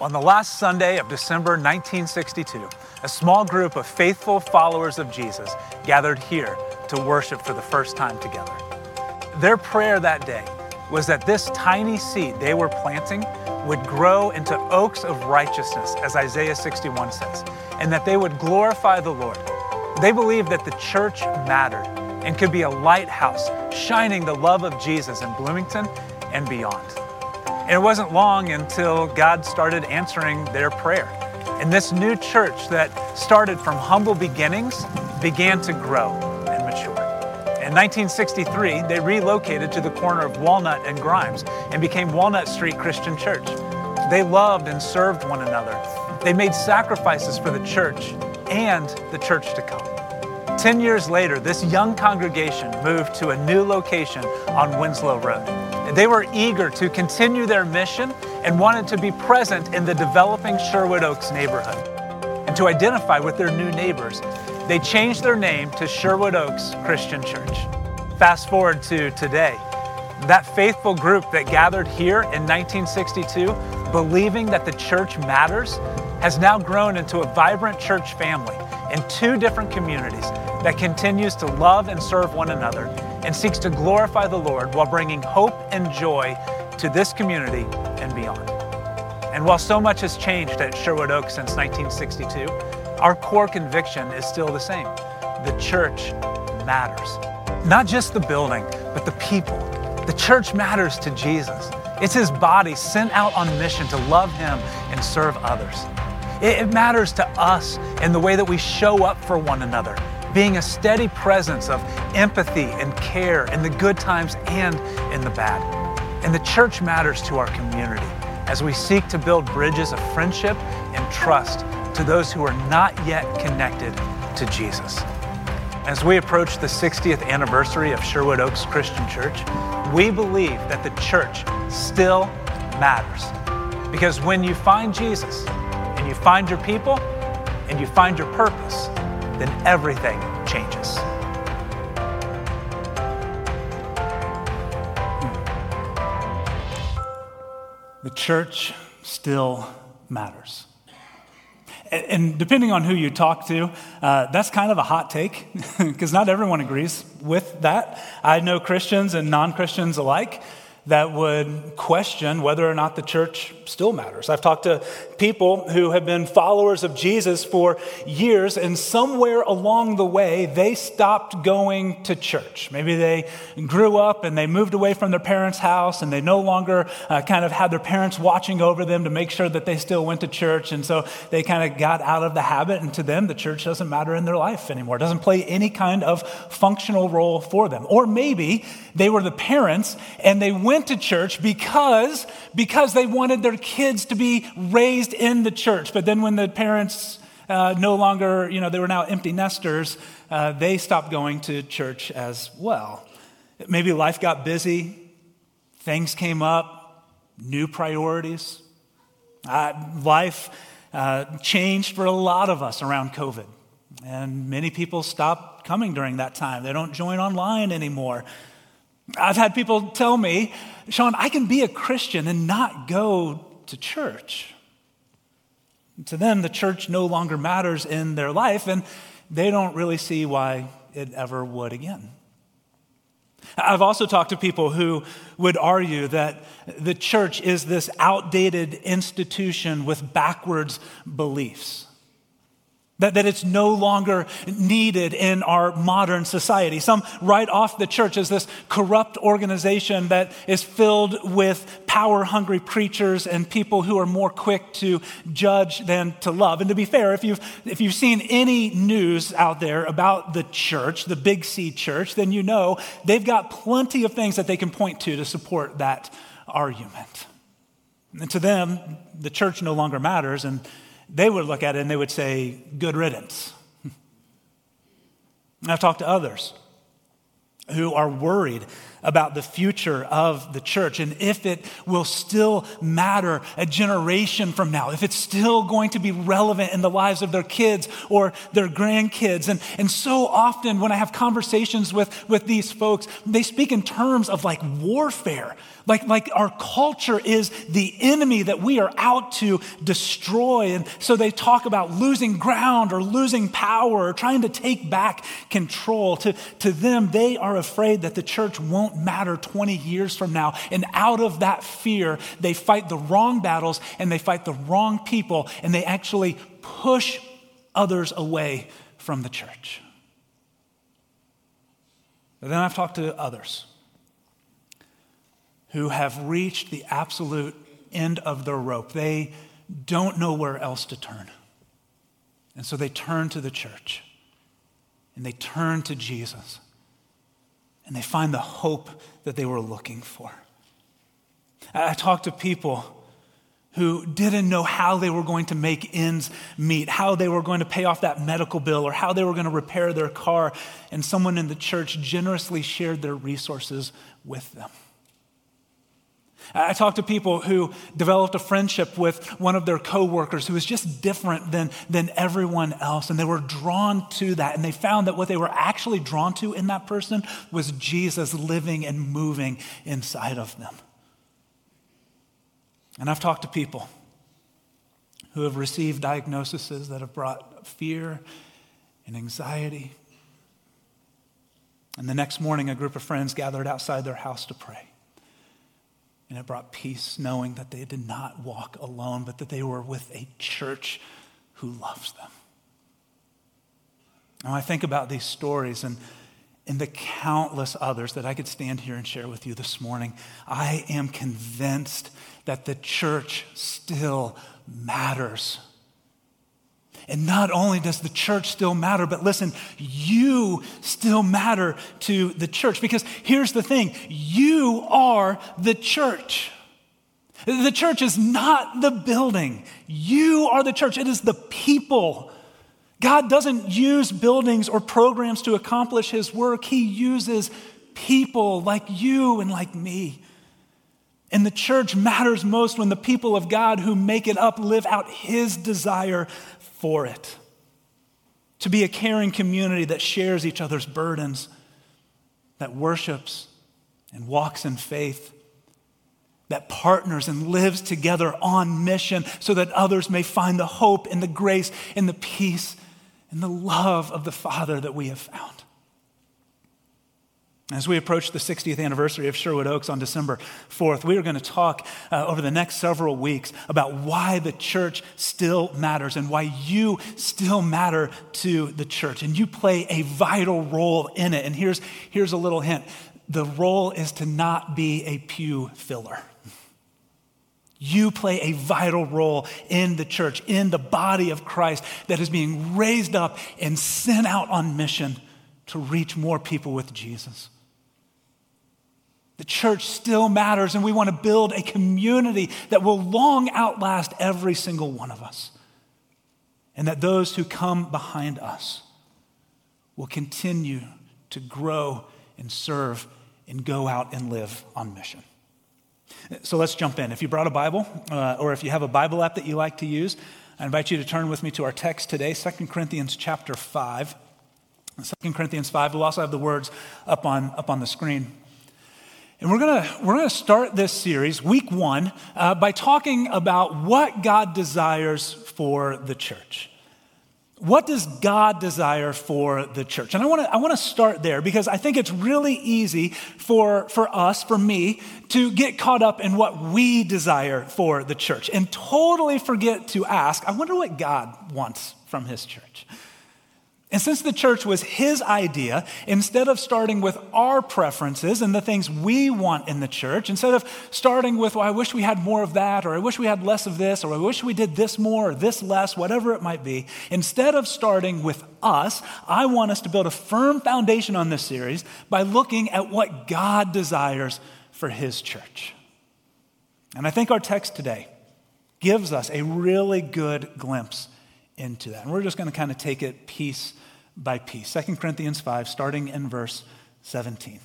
On the last Sunday of December 1962, a small group of faithful followers of Jesus gathered here to worship for the first time together. Their prayer that day was that this tiny seed they were planting would grow into oaks of righteousness, as Isaiah 61 says, and that they would glorify the Lord. They believed that the church mattered and could be a lighthouse shining the love of Jesus in Bloomington and beyond. And it wasn't long until God started answering their prayer. And this new church that started from humble beginnings began to grow and mature. In 1963, they relocated to the corner of Walnut and Grimes and became Walnut Street Christian Church. They loved and served one another. They made sacrifices for the church and the church to come. Ten years later, this young congregation moved to a new location on Winslow Road. They were eager to continue their mission and wanted to be present in the developing Sherwood Oaks neighborhood. And to identify with their new neighbors, they changed their name to Sherwood Oaks Christian Church. Fast forward to today. That faithful group that gathered here in 1962, believing that the church matters, has now grown into a vibrant church family in two different communities that continues to love and serve one another and seeks to glorify the Lord while bringing hope and joy to this community and beyond. And while so much has changed at Sherwood Oaks since 1962, our core conviction is still the same. The church matters. Not just the building, but the people. The church matters to Jesus. It's his body sent out on mission to love him and serve others. It matters to us in the way that we show up for one another, being a steady presence of empathy and care in the good times and in the bad. And the church matters to our community as we seek to build bridges of friendship and trust to those who are not yet connected to Jesus. As we approach the 60th anniversary of Sherwood Oaks Christian Church, we believe that the church still matters. Because when you find Jesus and you find your people and you find your purpose, then everything changes. The church still matters. And depending on who you talk to, uh, that's kind of a hot take because not everyone agrees with that. I know Christians and non Christians alike that would question whether or not the church still matters. I've talked to people who have been followers of Jesus for years, and somewhere along the way, they stopped going to church. Maybe they grew up and they moved away from their parents' house, and they no longer uh, kind of had their parents watching over them to make sure that they still went to church. And so they kind of got out of the habit, and to them, the church doesn't matter in their life anymore. It doesn't play any kind of functional role for them. Or maybe they were the parents and they went to church because, because they wanted their kids to be raised in the church. But then when the parents uh, no longer, you know, they were now empty nesters, uh, they stopped going to church as well. Maybe life got busy, things came up, new priorities. Uh, life uh, changed for a lot of us around COVID. And many people stopped coming during that time. They don't join online anymore. I've had people tell me, Shawn, I can be a Christian and not go to church. To them, the church no longer matters in their life, and they don't really see why it ever would again. I've also talked to people who would argue that the church is this outdated institution with backwards beliefs. That, that it's no longer needed in our modern society. Some write off the church as this corrupt organization that is filled with power hungry preachers and people who are more quick to judge than to love. And to be fair, if you've, if you've seen any news out there about the church, the Big C church, then you know they've got plenty of things that they can point to to support that argument. And to them, the church no longer matters. And they would look at it and they would say, good riddance. I've talked to others who are worried about the future of the church and if it will still matter a generation from now, if it's still going to be relevant in the lives of their kids or their grandkids. And, and so often when I have conversations with, with these folks, they speak in terms of like warfare. Like, like our culture is the enemy that we are out to destroy. And so they talk about losing ground or losing power or trying to take back control. To, to them, they are afraid that the church won't matter 20 years from now. And out of that fear, they fight the wrong battles and they fight the wrong people and they actually push others away from the church. Then I've talked to others who have reached the absolute end of their rope. They don't know where else to turn. And so they turn to the church and they turn to Jesus and they find the hope that they were looking for. I talked to people who didn't know how they were going to make ends meet, how they were going to pay off that medical bill, or how they were going to repair their car. And someone in the church generously shared their resources with them. I talked to people who developed a friendship with one of their coworkers who was just different than, than everyone else. And they were drawn to that. And they found that what they were actually drawn to in that person was Jesus living and moving inside of them. And I've talked to people who have received diagnoses that have brought fear and anxiety. And the next morning, a group of friends gathered outside their house to pray. And it brought peace knowing that they did not walk alone, but that they were with a church who loves them. Now, I think about these stories and, and the countless others that I could stand here and share with you this morning. I am convinced that the church still matters. And not only does the church still matter, but listen, you still matter to the church. Because here's the thing you are the church. The church is not the building, you are the church. It is the people. God doesn't use buildings or programs to accomplish his work, he uses people like you and like me. And the church matters most when the people of God who make it up live out his desire for it. To be a caring community that shares each other's burdens, that worships and walks in faith, that partners and lives together on mission so that others may find the hope and the grace and the peace and the love of the Father that we have found. As we approach the 60th anniversary of Sherwood Oaks on December 4th, we are going to talk uh, over the next several weeks about why the church still matters and why you still matter to the church. And you play a vital role in it. And here's, here's a little hint the role is to not be a pew filler. You play a vital role in the church, in the body of Christ that is being raised up and sent out on mission to reach more people with Jesus. The church still matters, and we want to build a community that will long outlast every single one of us. And that those who come behind us will continue to grow and serve and go out and live on mission. So let's jump in. If you brought a Bible, uh, or if you have a Bible app that you like to use, I invite you to turn with me to our text today, 2 Corinthians chapter 5. 2 Corinthians 5, we'll also have the words up on, up on the screen. And we're going we're gonna start this series, week one, uh, by talking about what God desires for the church. What does God desire for the church? And I want to I want to start there because I think it's really easy for, for us, for me, to get caught up in what we desire for the church and totally forget to ask, I wonder what God wants from his church. And since the church was his idea, instead of starting with our preferences and the things we want in the church, instead of starting with, well, I wish we had more of that, or I wish we had less of this, or I wish we did this more, or this less, whatever it might be, instead of starting with us, I want us to build a firm foundation on this series by looking at what God desires for his church. And I think our text today gives us a really good glimpse into that. And we're just going to kind of take it piece by piece. 2 Corinthians 5, starting in verse 17.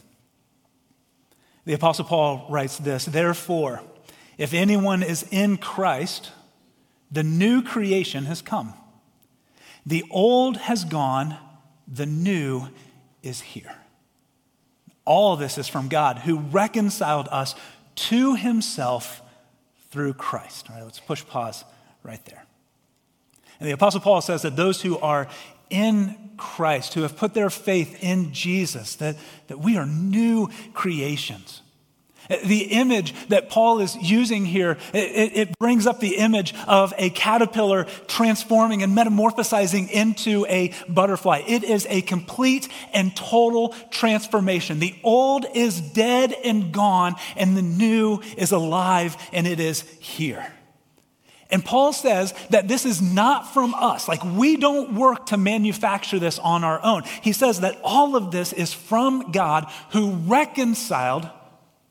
The Apostle Paul writes this Therefore, if anyone is in Christ, the new creation has come. The old has gone, the new is here. All this is from God, who reconciled us to himself through Christ. All right, let's push pause right there. And the Apostle Paul says that those who are in Christ, who have put their faith in Jesus, that, that we are new creations. The image that Paul is using here, it, it, brings up the image of a caterpillar transforming and metamorphosizing into a butterfly. It is a complete and total transformation. The old is dead and gone, and the new is alive and it is here. And Paul says that this is not from us. Like, we don't work to manufacture this on our own. He says that all of this is from God who reconciled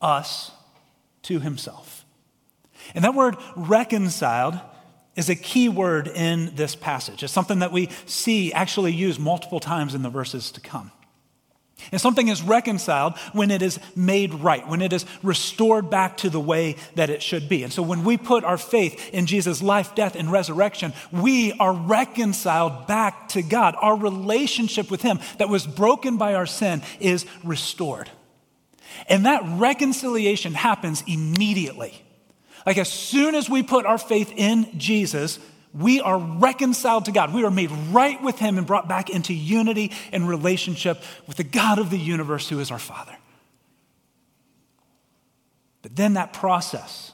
us to himself. And that word reconciled is a key word in this passage. It's something that we see actually used multiple times in the verses to come. And something is reconciled when it is made right, when it is restored back to the way that it should be. And so when we put our faith in Jesus' life, death, and resurrection, we are reconciled back to God. Our relationship with Him that was broken by our sin is restored. And that reconciliation happens immediately. Like as soon as we put our faith in Jesus, we are reconciled to God. We are made right with Him and brought back into unity and relationship with the God of the universe who is our Father. But then that process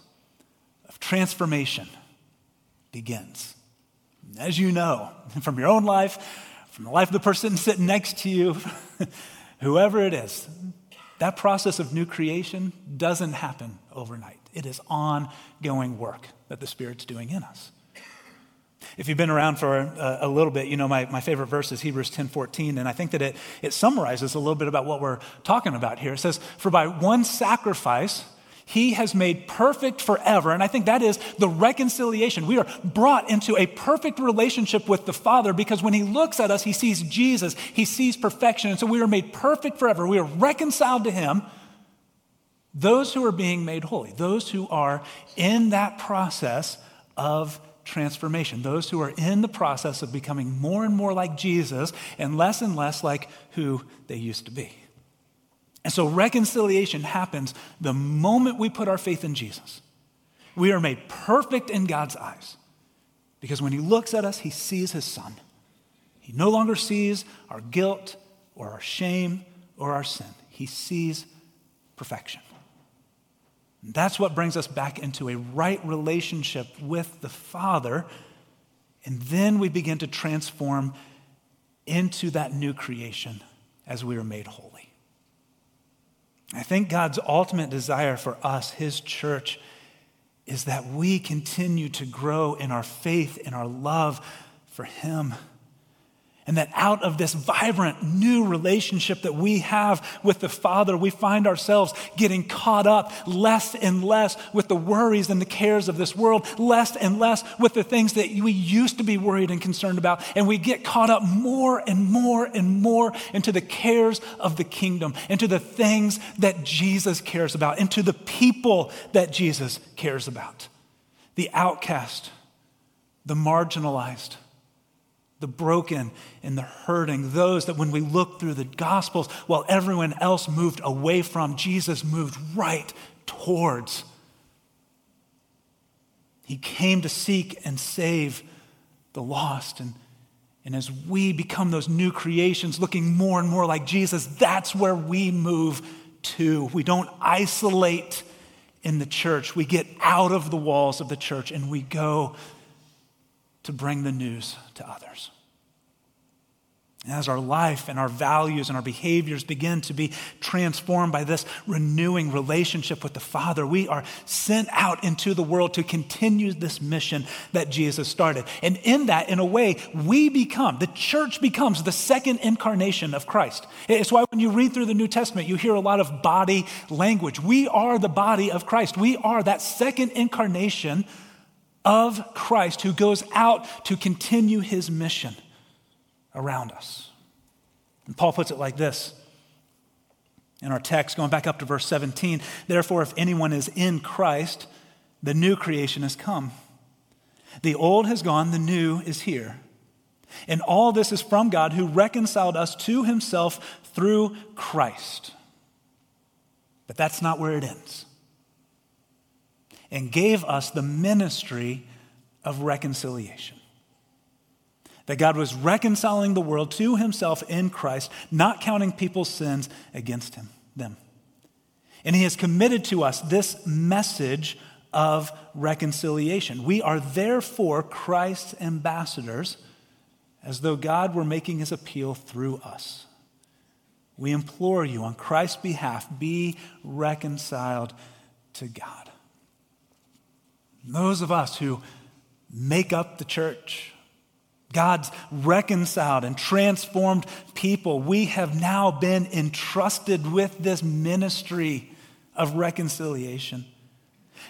of transformation begins. As you know from your own life, from the life of the person sitting next to you, whoever it is, that process of new creation doesn't happen overnight. It is ongoing work that the Spirit's doing in us. If you've been around for a, a, little bit, you know my, my favorite verse is Hebrews 10 14, and I think that it, it summarizes a little bit about what we're talking about here. It says, For by one sacrifice, he has made perfect forever. And I think that is the reconciliation. We are brought into a perfect relationship with the Father because when he looks at us, he sees Jesus, he sees perfection. And so we are made perfect forever. We are reconciled to him. Those who are being made holy, those who are in that process of transformation, those who are in the process of becoming more and more like Jesus and less and less like who they used to be. And so reconciliation happens the moment we put our faith in Jesus. We are made perfect in God's eyes because when He looks at us, He sees His Son. He no longer sees our guilt or our shame or our sin, He sees perfection. That's what brings us back into a right relationship with the Father. And then we begin to transform into that new creation as we are made holy. I think God's ultimate desire for us, His church, is that we continue to grow in our faith, in our love for Him. And that out of this vibrant new relationship that we have with the Father, we find ourselves getting caught up less and less with the worries and the cares of this world, less and less with the things that we used to be worried and concerned about. And we get caught up more and more and more into the cares of the kingdom, into the things that Jesus cares about, into the people that Jesus cares about the outcast, the marginalized the broken and the hurting, those that when we look through the Gospels, while everyone else moved away from, Jesus moved right towards. He came to seek and save the lost. And, and as we become those new creations, looking more and more like Jesus, that's where we move to. We don't isolate in the church, we get out of the walls of the church and we go to bring the news to others. And As our life and our values and our behaviors begin to be transformed by this renewing relationship with the Father, we are sent out into the world to continue this mission that Jesus started. And in that, in a way, we become, the church becomes the second incarnation of Christ. It's why when you read through the New Testament, you hear a lot of body language. We are the body of Christ, we are that second incarnation of Christ who goes out to continue his mission around us. And Paul puts it like this in our text, going back up to verse 17 Therefore, if anyone is in Christ, the new creation has come. The old has gone, the new is here. And all this is from God who reconciled us to himself through Christ. But that's not where it ends. And gave us the ministry of reconciliation. That God was reconciling the world to himself in Christ, not counting people's sins against him, them. And he has committed to us this message of reconciliation. We are therefore Christ's ambassadors, as though God were making his appeal through us. We implore you on Christ's behalf, be reconciled to God. Those of us who make up the church, God's reconciled and transformed people, we have now been entrusted with this ministry of reconciliation.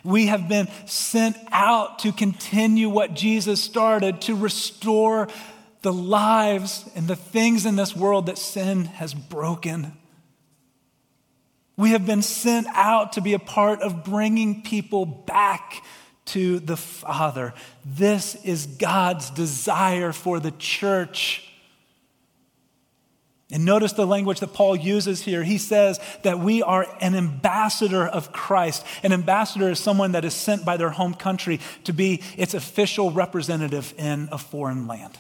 We have been sent out to continue what Jesus started, to restore the lives and the things in this world that sin has broken. We have been sent out to be a part of bringing people back to the Father. This is God's desire for the church. And notice the language that Paul uses here. He says that we are an ambassador of Christ. An ambassador is someone that is sent by their home country to be its official representative in a foreign land.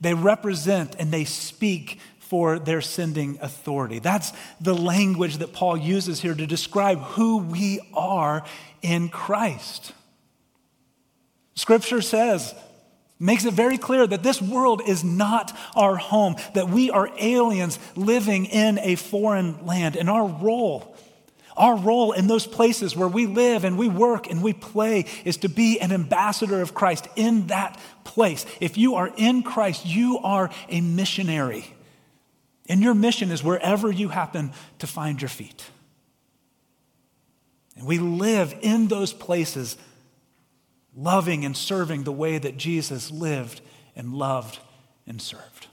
They represent and they speak for their sending authority. That's the language that Paul uses here to describe who we are in Christ. Scripture says, makes it very clear that this world is not our home, that we are aliens living in a foreign land. And our role, our role in those places where we live and we work and we play is to be an ambassador of Christ in that place. If you are in Christ, you are a missionary. And your mission is wherever you happen to find your feet. And we live in those places loving and serving the way that Jesus lived and loved and served.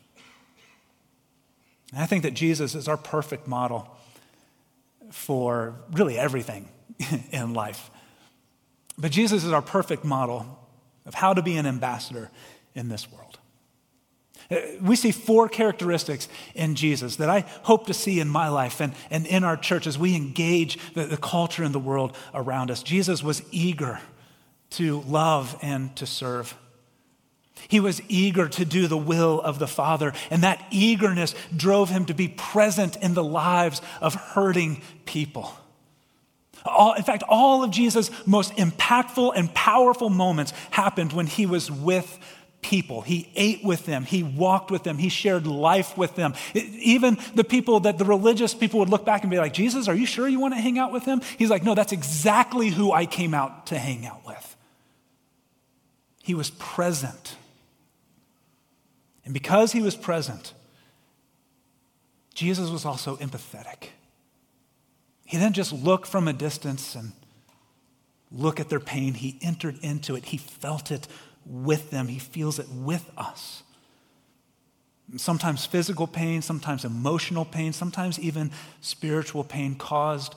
And I think that Jesus is our perfect model for really everything in life. But Jesus is our perfect model of how to be an ambassador in this world. Uh, we see four characteristics in Jesus that I hope to see in my life and, and in our church as we engage the, the culture and the world around us. Jesus was eager to love and to serve. He was eager to do the will of the Father, and that eagerness drove him to be present in the lives of hurting people. All, in fact, all of Jesus' most impactful and powerful moments happened when he was with people. He ate with them, he walked with them, he shared life with them. even the people that the religious people would look back and be like, Jesus, are you sure you want to hang out with him? He's like, no, that's exactly who I came out to hang out with. He was present. And because he was present, Jesus was also empathetic. He didn't just look from a distance and look at their pain, he entered into it. He felt it with them, he feels it with us. Sometimes physical pain, sometimes emotional pain, sometimes even spiritual pain caused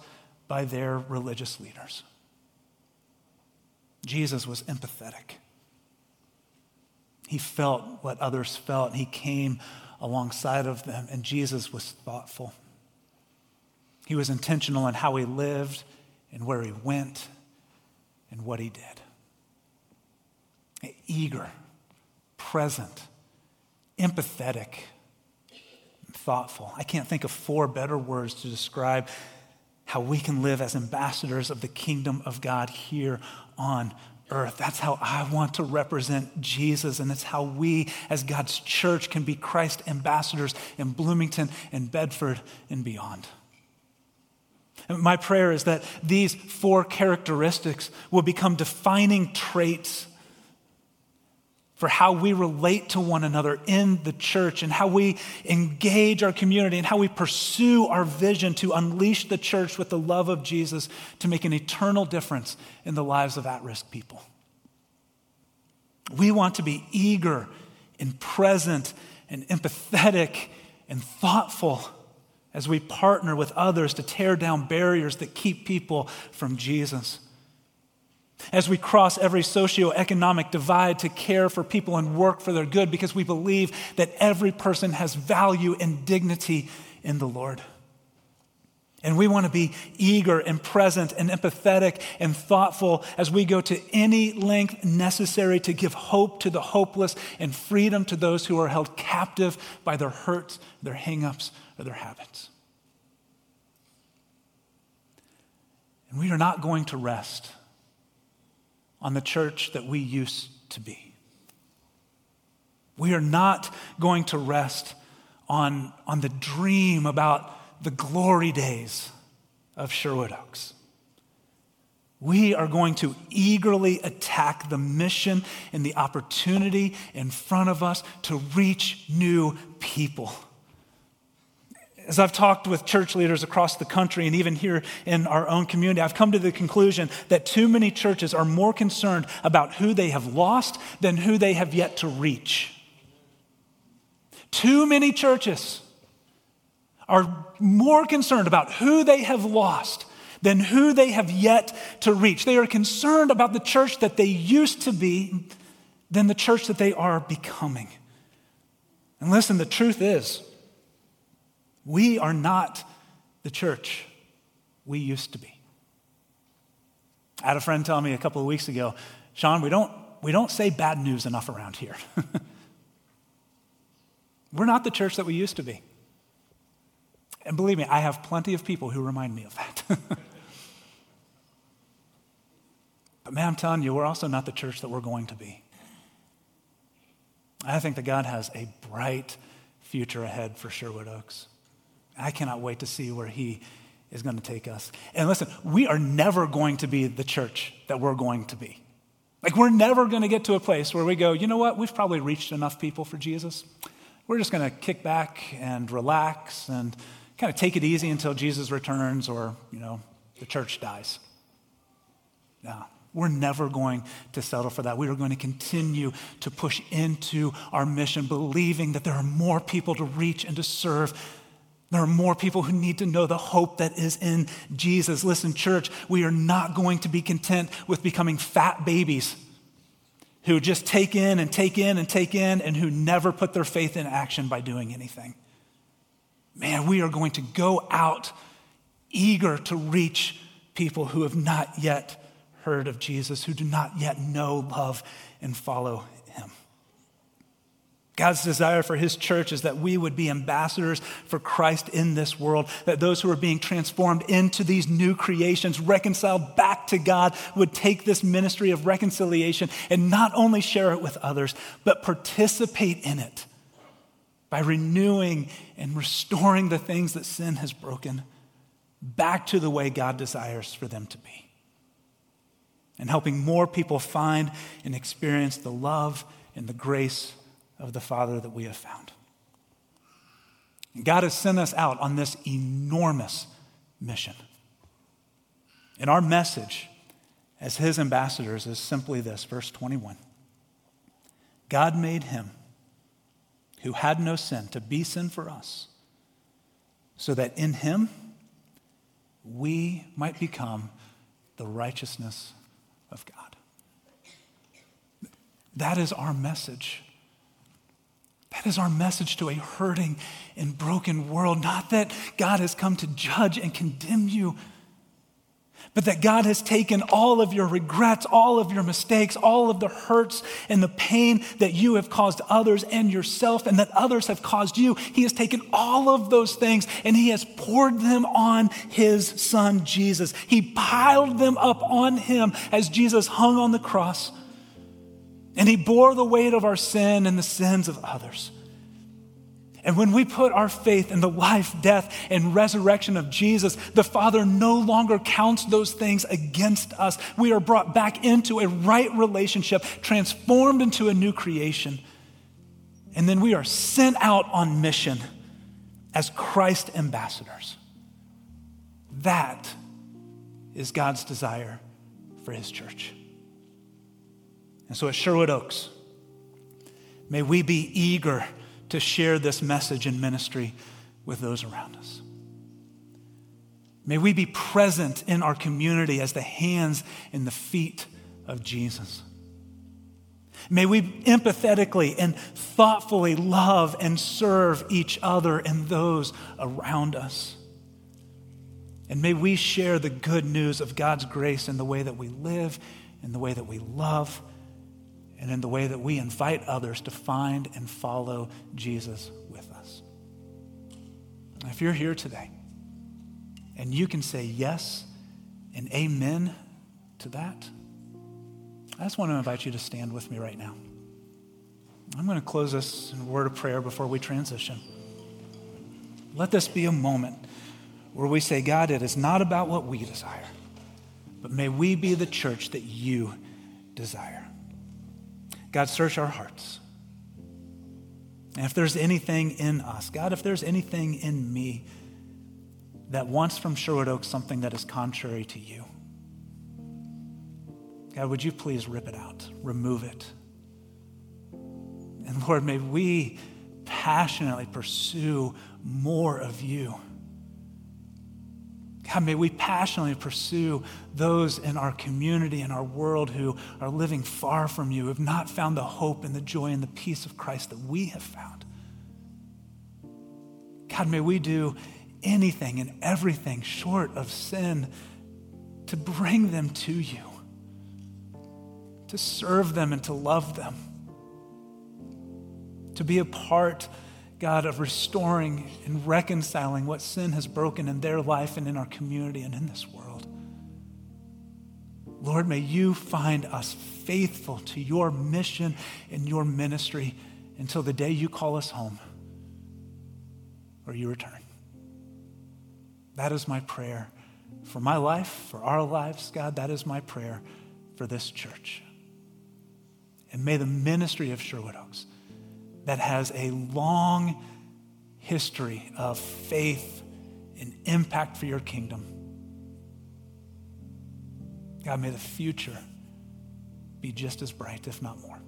by their religious leaders. Jesus was empathetic. He felt what others felt. He came alongside of them, and Jesus was thoughtful. He was intentional in how he lived and where he went and what he did. Eager, present, empathetic, thoughtful. I can't think of four better words to describe how we can live as ambassadors of the kingdom of God here on earth. That's how I want to represent Jesus, and it's how we, as God's church, can be Christ ambassadors in Bloomington and Bedford and beyond. And my prayer is that these four characteristics will become defining traits for how we relate to one another in the church and how we engage our community and how we pursue our vision to unleash the church with the love of Jesus to make an eternal difference in the lives of at risk people. We want to be eager and present and empathetic and thoughtful as we partner with others to tear down barriers that keep people from Jesus as we cross every socioeconomic divide to care for people and work for their good because we believe that every person has value and dignity in the Lord. And we want to be eager and present and empathetic and thoughtful as we go to any length necessary to give hope to the hopeless and freedom to those who are held captive by their hurts, their hangups, or their habits. And we are not going to rest on the church that we used to be. We are not going to rest on, on the dream about the glory days of Sherwood Oaks. We are going to eagerly attack the mission and the opportunity in front of us to reach new people. As I've talked with church leaders across the country and even here in our own community, I've come to the conclusion that too many churches are more concerned about who they have lost than who they have yet to reach. Too many churches are more concerned about who they have lost than who they have yet to reach. They are concerned about the church that they used to be than the church that they are becoming. And listen, the truth is, we are not the church we used to be. I had a friend tell me a couple of weeks ago, Shawn, we don't, we don't say bad news enough around here. We're not the church that we used to be. And believe me, I have plenty of people who remind me of that. but man, I'm telling you, we're also not the church that we're going to be. I think that God has a bright future ahead for Sherwood Oaks. I cannot wait to see where He is going to take us. And listen, we are never going to be the church that we're going to be. Like, we're never going to get to a place where we go, you know what, we've probably reached enough people for Jesus. We're just going to kick back and relax and kind of take it easy until Jesus returns or, you know, the church dies. No, we're never going to settle for that. We are going to continue to push into our mission, believing that there are more people to reach and to serve. There are more people who need to know the hope that is in Jesus. Listen, church, we are not going to be content with becoming fat babies who just take in and take in and take in and who never put their faith in action by doing anything man, we are going to go out eager to reach people who have not yet heard of Jesus, who do not yet know, love, and follow. God's desire for his church is that we would be ambassadors for Christ in this world, that those who are being transformed into these new creations, reconciled back to God, would take this ministry of reconciliation and not only share it with others, but participate in it by renewing and restoring the things that sin has broken back to the way God desires for them to be. And helping more people find and experience the love and the grace of the Father that we have found. God has sent us out on this enormous mission. And our message as His ambassadors is simply this verse 21 God made Him who had no sin, to be sin for us, so that in him we might become the righteousness of God. That is our message. That is our message to a hurting and broken world. Not that God has come to judge and condemn you, but that God has taken all of your regrets, all of your mistakes, all of the hurts and the pain that you have caused others and yourself, and that others have caused you. He has taken all of those things and He has poured them on His Son, Jesus. He piled them up on Him as Jesus hung on the cross, and He bore the weight of our sin and the sins of others. And when we put our faith in the life, death, and resurrection of Jesus, the Father no longer counts those things against us. We are brought back into a right relationship, transformed into a new creation. And then we are sent out on mission as Christ ambassadors. That is God's desire for his church. And so at Sherwood Oaks, may we be eager to share this message and ministry with those around us. May we be present in our community as the hands and the feet of Jesus. May we empathetically and thoughtfully love and serve each other and those around us. And may we share the good news of God's grace in the way that we live, in the way that we love, and in the way that we invite others to find and follow Jesus with us. If you're here today and you can say yes and amen to that, I just want to invite you to stand with me right now. I'm going to close this in a word of prayer before we transition. Let this be a moment where we say, God, it is not about what we desire, but may we be the church that you desire. God, search our hearts. And if there's anything in us, God, if there's anything in me that wants from Sherwood Oaks something that is contrary to you, God, would you please rip it out, remove it? And Lord, may we passionately pursue more of you. God, may we passionately pursue those in our community and our world who are living far from you, have not found the hope and the joy and the peace of Christ that we have found. God, may we do anything and everything short of sin to bring them to you, to serve them and to love them, to be a part God, of restoring and reconciling what sin has broken in their life and in our community and in this world. Lord, may you find us faithful to your mission and your ministry until the day you call us home or you return. That is my prayer for my life, for our lives, God. That is my prayer for this church. And may the ministry of Sherwood Oaks that has a long history of faith and impact for your kingdom. God, may the future be just as bright, if not more,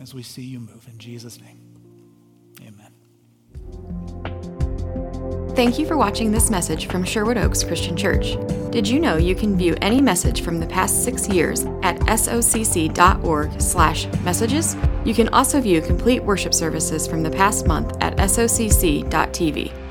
as we see you move. In Jesus' name, amen. Thank you for watching this message from Sherwood Oaks Christian Church. Did you know you can view any message from the past six years at socc.org/messages? You can also view complete worship services from the past month at socc.tv.